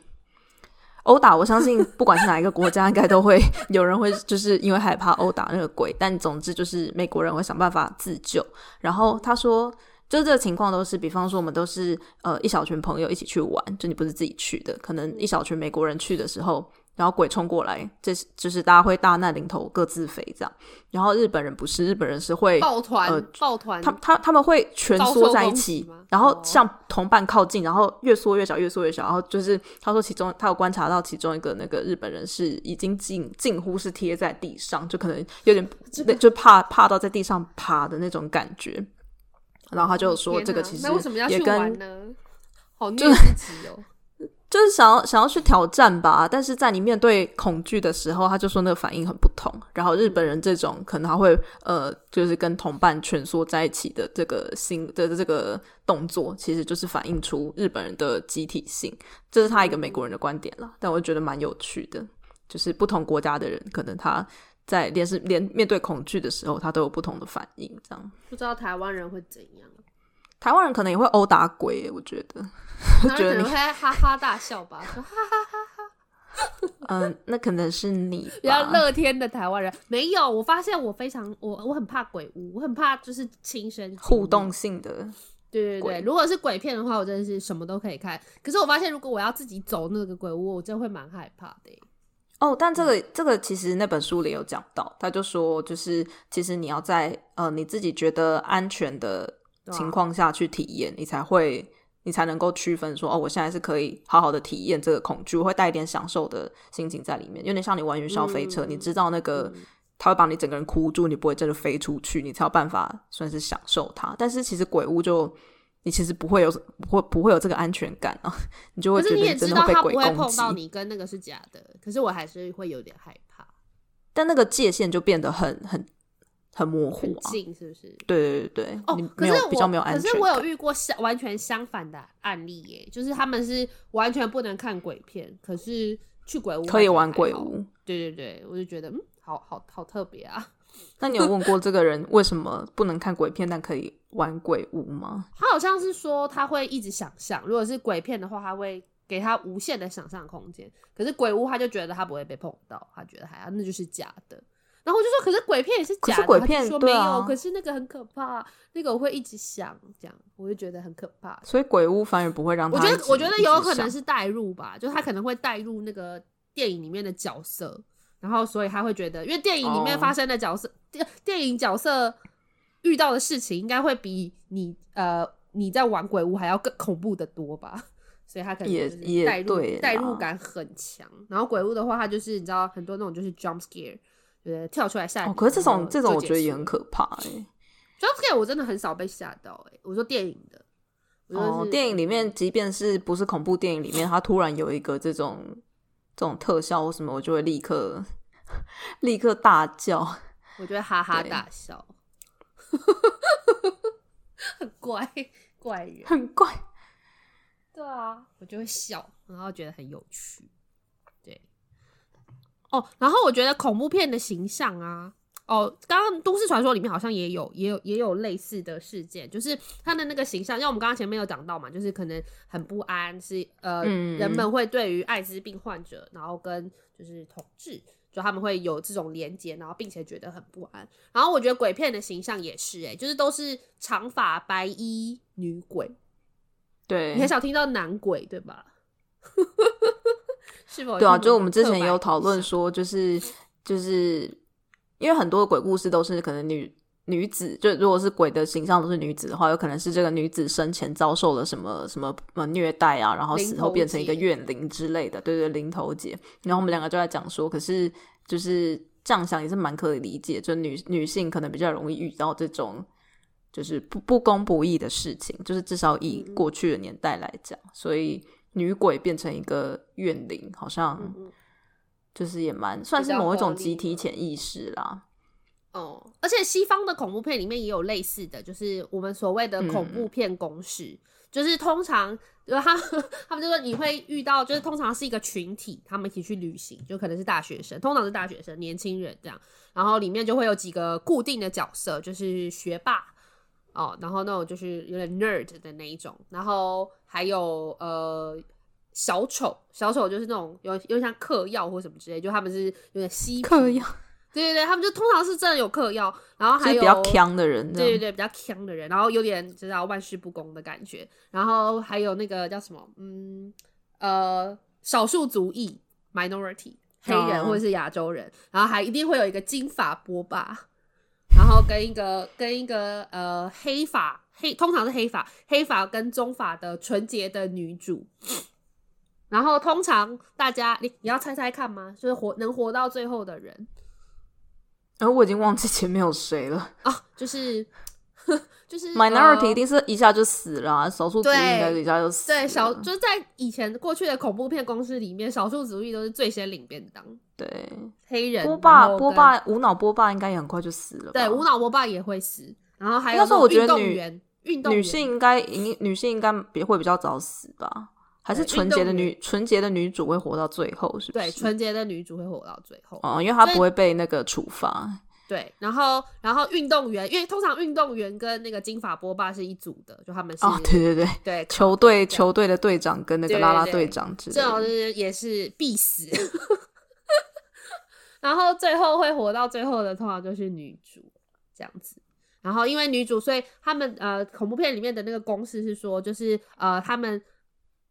殴打，我相信不管是哪一个国家，应该都会有人会就是因为害怕殴打那个鬼。但总之就是美国人会想办法自救。然后他说，就这个情况都是，比方说我们都是呃一小群朋友一起去玩，就你不是自己去的，可能一小群美国人去的时候。然后鬼冲过来，这是就是大家会大难临头各自飞这样。然后日本人不是，日本人是会抱团，呃、抱团，他他他们会蜷缩在一起，然后向同伴靠近，然后越缩越小，越缩越小。然后就是他说，其中他有观察到其中一个那个日本人是已经近近乎是贴在地上，就可能有点就怕怕到在地上爬的那种感觉。然后他就说，这个其实也跟那为什么要去玩呢？好虐自己哦。就是想要想要去挑战吧，但是在你面对恐惧的时候，他就说那个反应很不同。然后日本人这种可能还会呃，就是跟同伴蜷缩在一起的这个心的这个动作，其实就是反映出日本人的集体性。这是他一个美国人的观点啦，但我觉得蛮有趣的，就是不同国家的人可能他在连是连面对恐惧的时候，他都有不同的反应。这样不知道台湾人会怎样？台湾人可能也会殴打鬼，我觉得。我觉得你会哈哈大笑吧，说哈哈哈哈。嗯，那可能是你比较乐天的台湾人。没有，我发现我非常我我很怕鬼屋，我很怕就是亲身互动性的。对对对，如果是鬼片的话，我真的是什么都可以看。可是我发现，如果我要自己走那个鬼屋，我真的会蛮害怕的。哦，但这个这个其实那本书里有讲到，他就说，就是其实你要在呃你自己觉得安全的情况下去体验，你才会。你才能够区分说，哦，我现在是可以好好的体验这个恐惧，我会带一点享受的心情在里面，有点像你玩云霄飞车，嗯、你知道那个它会把你整个人箍住，你不会真的飞出去，你才有办法算是享受它。但是其实鬼屋就你其实不会有不会不会有这个安全感啊，你就会觉得你真的会被鬼攻击。碰到你跟那个是假的，可是我还是会有点害怕。但那个界限就变得很很。很模糊啊，近是不是？对对对对哦，可是我比较没有安全。可是我有遇过相完全相反的案例耶，就是他们是完全不能看鬼片，可是去鬼屋可以玩鬼屋。对对对，我就觉得嗯，好好好特别啊。那你有问过这个人为什么不能看鬼片，但可以玩鬼屋吗？他好像是说他会一直想象，如果是鬼片的话，他会给他无限的想象空间。可是鬼屋他就觉得他不会被碰到，他觉得还要那就是假的。然后我就说，可是鬼片也是假的。鬼片说没有，啊、可是那个很可怕，那个我会一直想，这样我就觉得很可怕。所以鬼屋反而不会让他。我觉得，我觉得有可能是代入吧，就他可能会代入那个电影里面的角色，然后所以他会觉得，因为电影里面发生的角色，电、oh. 电影角色遇到的事情，应该会比你呃你在玩鬼屋还要更恐怖的多吧，所以他可能也代入代入感很强。然后鬼屋的话，他就是你知道很多那种就是 jump scare。对，跳出来吓你。哦，可是这种这种我觉得也很可怕哎、欸。jump scare 我真的很少被吓到哎、欸。我说电影的，哦，电影里面，即便是不是恐怖电影里面，它突然有一个这种这种特效或什么，我就会立刻 立刻大叫。我就会哈哈大笑，对 很怪。怪人，很怪。对啊，我就会笑，然后觉得很有趣。然后我觉得恐怖片的形象啊，哦，刚刚都市传说里面好像也有，也有，也有类似的事件，就是他的那个形象，像我们刚刚前面有讲到嘛，就是可能很不安，是呃，嗯、人们会对于艾滋病患者，然后跟就是同志，就他们会有这种连接，然后并且觉得很不安。然后我觉得鬼片的形象也是、欸，哎，就是都是长发白衣女鬼。对，你很少听到男鬼，对吧？是否？对啊，就我们之前也有讨论说，就是就是因为很多鬼故事都是可能女女子，就如果是鬼的形象都是女子的话，有可能是这个女子生前遭受了什么什么呃虐待啊，然后死后变成一个怨灵之类的，对对，对，林投姐。然后我们两个就在讲说，可是就是这样想也是蛮可以理解，就女女性可能比较容易遇到这种。就是不不公不义的事情，就是至少以过去的年代来讲，嗯、所以女鬼变成一个怨灵，好像就是也蛮算是某一种集体潜意识啦。哦，而且西方的恐怖片里面也有类似的，就是我们所谓的恐怖片公式，嗯、就是通常就他 他们就说你会遇到，就是通常是一个群体，他们一起去旅行，就可能是大学生，通常是大学生、年轻人这样，然后里面就会有几个固定的角色，就是学霸。哦，然后那种就是有点 nerd 的那一种，然后还有呃小丑，小丑就是那种有有点像嗑药或什么之类，就他们是有点吸嗑药，对对对，他们就通常是真的有嗑药，然后还有比较锵的人，对对对，比较锵的人，然后有点知道万事不公的感觉，然后还有那个叫什么，嗯呃少数族裔 minority 黑人或者是亚洲人，然后还一定会有一个金发波霸。然后跟一个跟一个呃黑发黑通常是黑发黑发跟棕发的纯洁的女主，然后通常大家你你要猜猜看吗？就是活能活到最后的人，然后我已经忘记前面有谁了啊，就是。就是 minority 一定是一下就死了，啊，少数族裔应该一下就死了。对，少就是在以前过去的恐怖片公司里面，少数族裔都是最先领便当。对，黑人波霸波霸无脑波霸应该也很快就死了。对，无脑波霸也会死。然后还有说，我觉得女运动女性应该女性应该比会比较早死吧？还是纯洁的女纯洁的女主会活到最后？是不是？对，纯洁的女主会活到最后。哦，因为她不会被那个处罚。对，然后，然后运动员，因为通常运动员跟那个金发波霸是一组的，就他们是，哦，对对对，对，球队球队的队长跟那个啦啦队长之类的，这种是也是必死。然后最后会活到最后的，通常就是女主这样子。然后因为女主，所以他们呃，恐怖片里面的那个公式是说，就是呃，他们。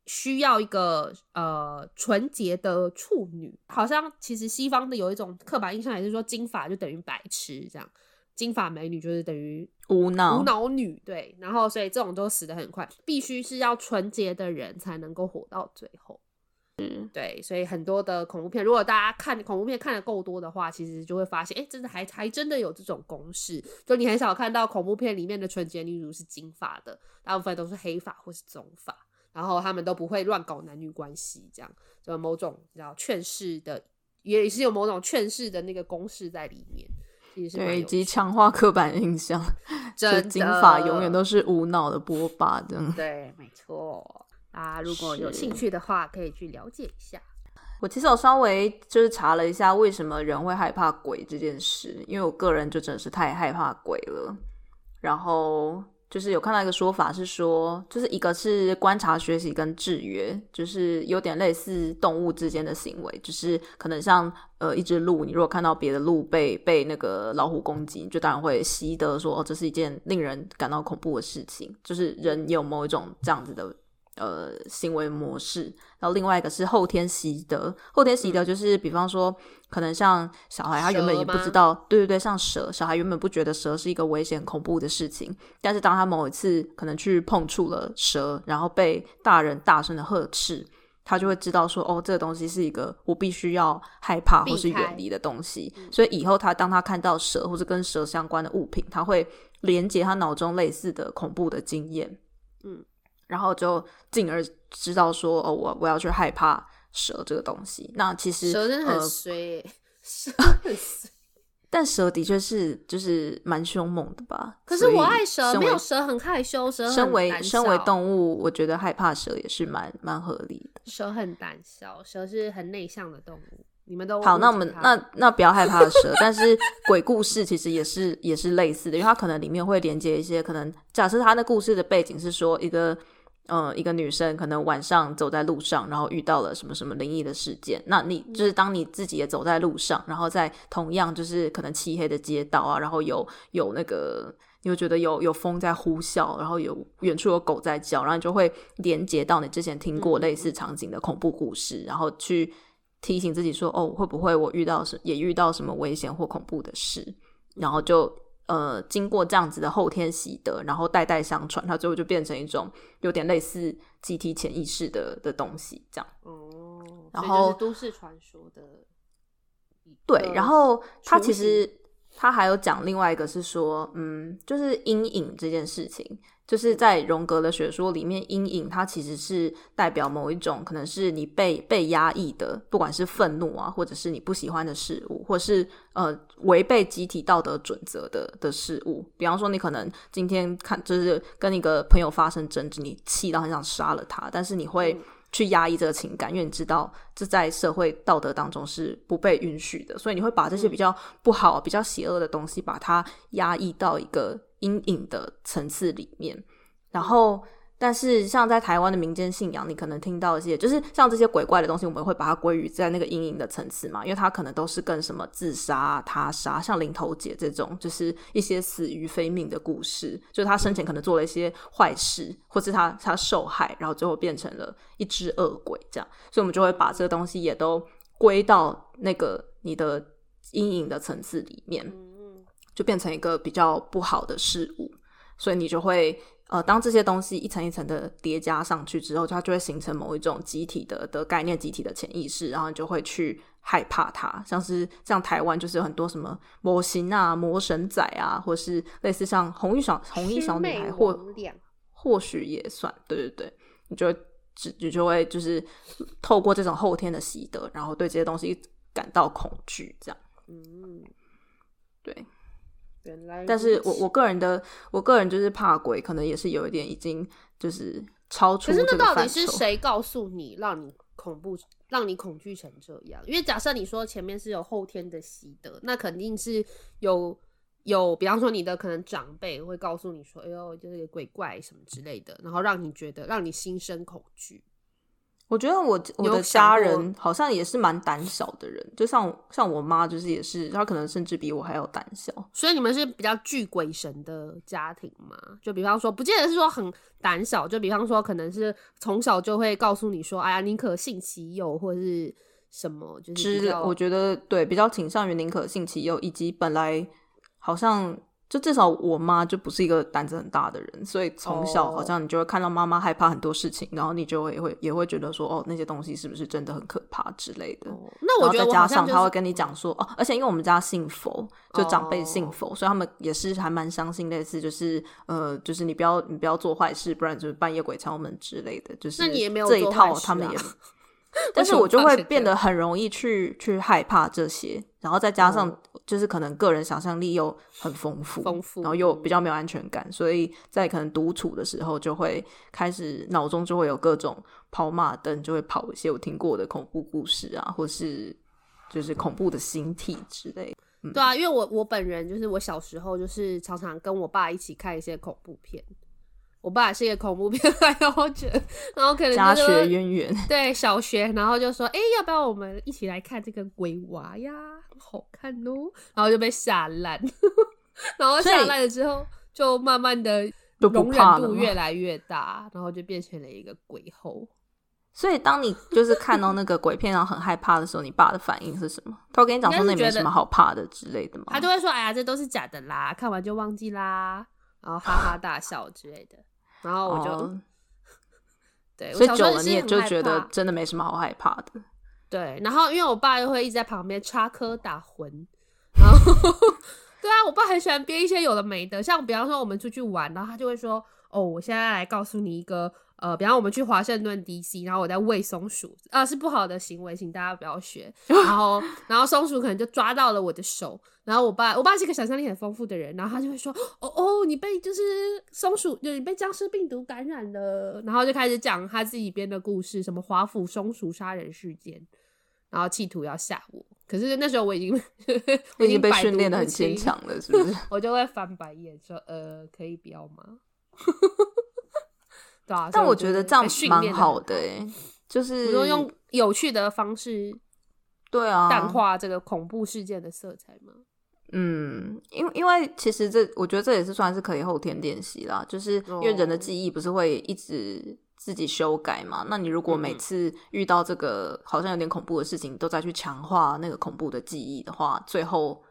需要一个呃纯洁的处女，好像其实西方的有一种刻板印象，也是说金发就等于白痴，这样。金发美女就是等于无脑。无脑女，对，然后所以这种都死得很快，必须是要纯洁的人才能够活到最后，嗯，对，所以很多的恐怖片，如果大家看恐怖片看的够多的话，其实就会发现，哎，真的还还真的有这种公式，就你很少看到恐怖片里面的纯洁女主是金发的，大部分都是黑发或是棕发。然后他们都不会乱搞男女关系，这样就某种叫劝世的，也是有某种劝世的那个公式在里面，也是对，以及强化刻板印象，这金发永远都是无脑的波霸的。对，没错。啊如果有兴趣的话，可以去了解一下。我其实有稍微就是查了一下，为什么人会害怕鬼这件事，因为我个人就真的是太害怕鬼了，然后。就是有看到一个说法是说，就是一个是观察、学习跟制约，就是有点类似动物之间的行为，就是可能像呃一只鹿，你如果看到别的鹿被被那个老虎攻击，就当然会习得说哦，这是一件令人感到恐怖的事情，就是人有某一种这样子的。呃，行为模式，然后另外一个是后天习得。后天习得就是，比方说，可能像小孩，他原本也不知道，对对对，像蛇，小孩原本不觉得蛇是一个危险恐怖的事情，但是当他某一次可能去碰触了蛇，然后被大人大声的呵斥，他就会知道说，哦，这个东西是一个我必须要害怕或是远离的东西。所以以后他当他看到蛇或者跟蛇相关的物品，他会连接他脑中类似的恐怖的经验。嗯。然后就进而知道说哦，我我要去害怕蛇这个东西。那其实蛇真的很衰，欸，蛇 很衰。但蛇的确是就是蛮凶猛的吧？可是我爱蛇，没有蛇很害羞，蛇身为身为动物，我觉得害怕蛇也是蛮蛮合理的。蛇很胆小，蛇是很内向的动物。你们都好，那我们那那不要害怕蛇，但是鬼故事其实也是也是类似的，因为它可能里面会连接一些可能，假设它的故事的背景是说一个。嗯，一个女生可能晚上走在路上，然后遇到了什么什么灵异的事件。那你就是当你自己也走在路上，然后在同样就是可能漆黑的街道啊，然后有有那个你会觉得有有风在呼啸，然后有远处有狗在叫，然后你就会连接到你之前听过类似场景的恐怖故事，然后去提醒自己说：哦，会不会我遇到什也遇到什么危险或恐怖的事？然后就。呃，经过这样子的后天习得，然后代代相传，它最后就变成一种有点类似集体潜意识的的东西，这样。哦，然后都市传说的。对，然后他其实他还有讲另外一个是说，嗯，就是阴影这件事情。就是在荣格的学说里面，阴影它其实是代表某一种可能是你被被压抑的，不管是愤怒啊，或者是你不喜欢的事物，或是呃违背集体道德准则的的事物。比方说，你可能今天看就是跟一个朋友发生争执，你气到很想杀了他，但是你会去压抑这个情感，因为你知道这在社会道德当中是不被允许的，所以你会把这些比较不好、比较邪恶的东西，把它压抑到一个。阴影的层次里面，然后，但是像在台湾的民间信仰，你可能听到一些，就是像这些鬼怪的东西，我们会把它归于在那个阴影的层次嘛，因为它可能都是跟什么自杀、他杀，像林头姐这种，就是一些死于非命的故事，就是他生前可能做了一些坏事，或是他他受害，然后最后变成了一只恶鬼这样，所以我们就会把这个东西也都归到那个你的阴影的层次里面。就变成一个比较不好的事物，所以你就会呃，当这些东西一层一层的叠加上去之后，它就会形成某一种集体的的概念、集体的潜意识，然后你就会去害怕它。像是像台湾就是有很多什么魔形啊、魔神仔啊，或是类似像红衣小红衣小女孩，或或许也算，对对对，你就会只你就会就是透过这种后天的习得，然后对这些东西感到恐惧，这样，嗯，对。但是我我个人的我个人就是怕鬼，可能也是有一点已经就是超出。可是那到底是谁告诉你，让你恐怖，让你恐惧成这样？因为假设你说前面是有后天的习得，那肯定是有有，比方说你的可能长辈会告诉你说：“哎呦，就是鬼怪什么之类的”，然后让你觉得让你心生恐惧。我觉得我我的家人好像也是蛮胆小的人，就像像我妈，就是也是，她可能甚至比我还要胆小。所以你们是比较惧鬼神的家庭吗？就比方说，不见得是说很胆小，就比方说，可能是从小就会告诉你说，哎呀，宁可信其有，或者是什么，就是我觉得对，比较倾向于宁可信其有，以及本来好像。就至少我妈就不是一个胆子很大的人，所以从小好像你就会看到妈妈害怕很多事情，oh. 然后你就会会也会觉得说，哦，那些东西是不是真的很可怕之类的。Oh. 那我觉得、加上他会跟你讲说，哦，而且因为我们家信佛，就长辈信佛，oh. 所以他们也是还蛮相信类似就是呃，就是你不要你不要做坏事，不然就是半夜鬼敲门之类的。就是这一套他们也。但是我就会变得很容易去去害怕这些，然后再加上就是可能个人想象力又很丰富，丰富，然后又比较没有安全感，所以在可能独处的时候就会开始脑中就会有各种跑马灯，就会跑一些我听过的恐怖故事啊，或是就是恐怖的形体之类。嗯，对啊，因为我我本人就是我小时候就是常常跟我爸一起看一些恐怖片。我爸是一个恐怖片爱好者，然后可能就家学渊源，对小学，然后就说：“哎、欸，要不要我们一起来看这个鬼娃呀？好看哦。”然后就被吓烂，然后吓烂了之后，就慢慢的容忍度越来越大，然后就变成了一个鬼后。所以当你就是看到那个鬼片然后很害怕的时候，你爸的反应是什么？他会跟你讲说那没什么好怕的之类的吗？他就会说：“哎呀，这都是假的啦，看完就忘记啦。”然后哈哈大笑之类的。然后我就，oh. 对，所以久了你也就觉得真的没什么好害怕的。对，然后因为我爸又会一直在旁边插科打诨，然后 对啊，我爸很喜欢编一些有的没的，像比方说我们出去玩，然后他就会说：“哦，我现在来告诉你一个呃，比方我们去华盛顿 DC，然后我在喂松鼠，啊，是不好的行为，请大家不要学。然后，然后松鼠可能就抓到了我的手，然后我爸，我爸是一个想象力很丰富的人，然后他就会说，哦哦，你被就是松鼠，就是你被僵尸病毒感染了，然后就开始讲他自己编的故事，什么华府松鼠杀人事件，然后企图要吓我。可是那时候我已经，我已经被训练的很坚强了，是不是？我就会翻白眼说，呃，可以不要吗？对啊，但我觉得这样蛮好的诶，就是说用有趣的方式，对啊，淡化这个恐怖事件的色彩嘛。嗯，因因为其实这我觉得这也是算是可以后天练习啦，就是因为人的记忆不是会一直自己修改嘛。那你如果每次遇到这个好像有点恐怖的事情，都再去强化那个恐怖的记忆的话，最后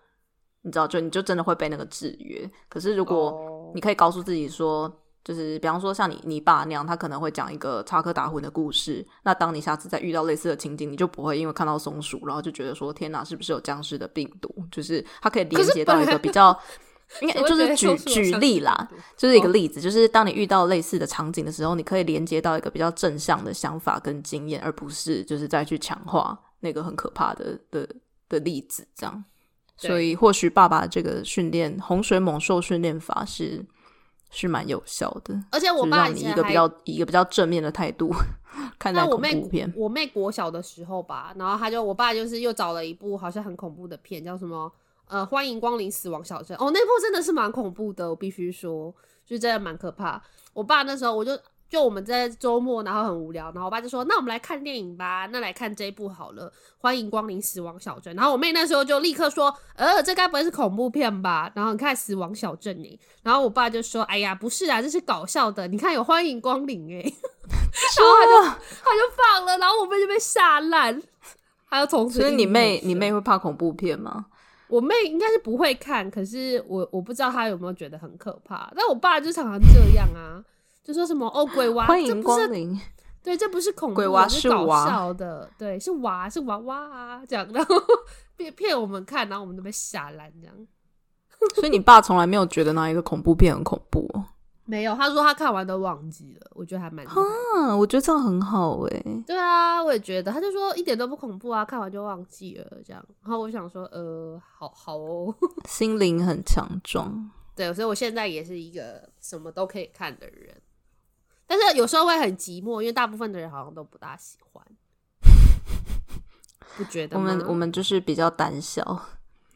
你知道，就你就真的会被那个制约。可是如果你可以告诉自己说。就是比方说像你你爸那样，他可能会讲一个插科打诨的故事。那当你下次再遇到类似的情景，你就不会因为看到松鼠，然后就觉得说天哪，是不是有僵尸的病毒？就是它可以连接到一个比较，应该就是举举例啦，就是一个例子，就是当你遇到类似的场景的时候，你可以连接到一个比较正向的想法跟经验，而不是就是再去强化那个很可怕的的的例子这样。所以或许爸爸这个训练洪水猛兽训练法是。是蛮有效的，而且我爸以前一个比较以一个比较正面的态度看待恐怖片。我妹国小的时候吧，然后他就我爸就是又找了一部好像很恐怖的片，叫什么呃欢迎光临死亡小镇。哦，那部真的是蛮恐怖的，我必须说，就真的蛮可怕。我爸那时候我就。就我们在周末，然后很无聊，然后我爸就说：“那我们来看电影吧，那来看这一部好了，欢迎光临死亡小镇。”然后我妹那时候就立刻说：“呃，这该不会是恐怖片吧？”然后你看死亡小镇诶，然后我爸就说：“哎呀，不是啊，这是搞笑的，你看有欢迎光临诶。”然后他就他就放了，然后我妹就被吓烂。还有从此，所以你妹你妹会怕恐怖片吗？我妹应该是不会看，可是我我不知道她有没有觉得很可怕。但我爸就常常这样啊。就说什么哦，鬼娃，欢迎光临。对，这不是恐怖，鬼娃是搞笑的，对，是娃，是娃娃啊，这样，然后 骗骗我们看，然后我们都被吓烂，这样。所以你爸从来没有觉得那一个恐怖片很恐怖？没有，他说他看完都忘记了。我觉得还蛮啊，我觉得这样很好哎。对啊，我也觉得，他就说一点都不恐怖啊，看完就忘记了这样。然后我想说，呃，好好哦，心灵很强壮。对，所以我现在也是一个什么都可以看的人。但是有时候会很寂寞，因为大部分的人好像都不大喜欢，不觉得？我们我们就是比较胆小，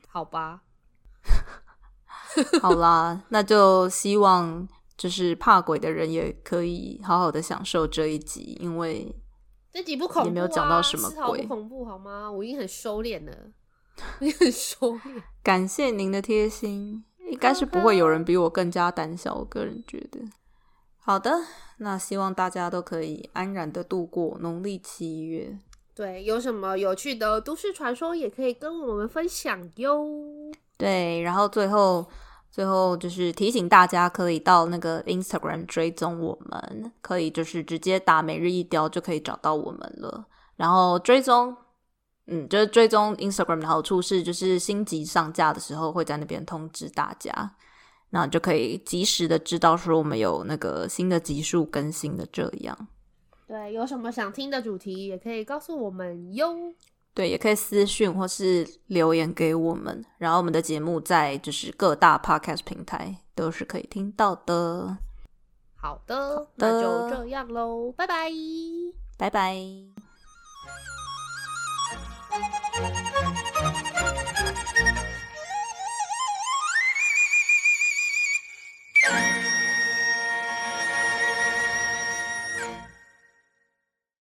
好吧？好啦，那就希望就是怕鬼的人也可以好好的享受这一集，因为这集不恐怖啊，也没有讲到什么鬼，不恐怖好吗？我已经很收敛了，你很收敛。感谢您的贴心，应该是不会有人比我更加胆小，我个人觉得。好的，那希望大家都可以安然的度过农历七月。对，有什么有趣的都市传说也可以跟我们分享哟。对，然后最后最后就是提醒大家，可以到那个 Instagram 追踪我们，可以就是直接打每日一雕就可以找到我们了。然后追踪，嗯，就是追踪 Instagram 的好处是，就是新集上架的时候会在那边通知大家。那就可以及时的知道说我们有那个新的集数更新的这样。对，有什么想听的主题也可以告诉我们哟。对，也可以私讯或是留言给我们。然后我们的节目在就是各大 podcast 平台都是可以听到的。好的，好的，那就这样喽，拜拜，拜拜。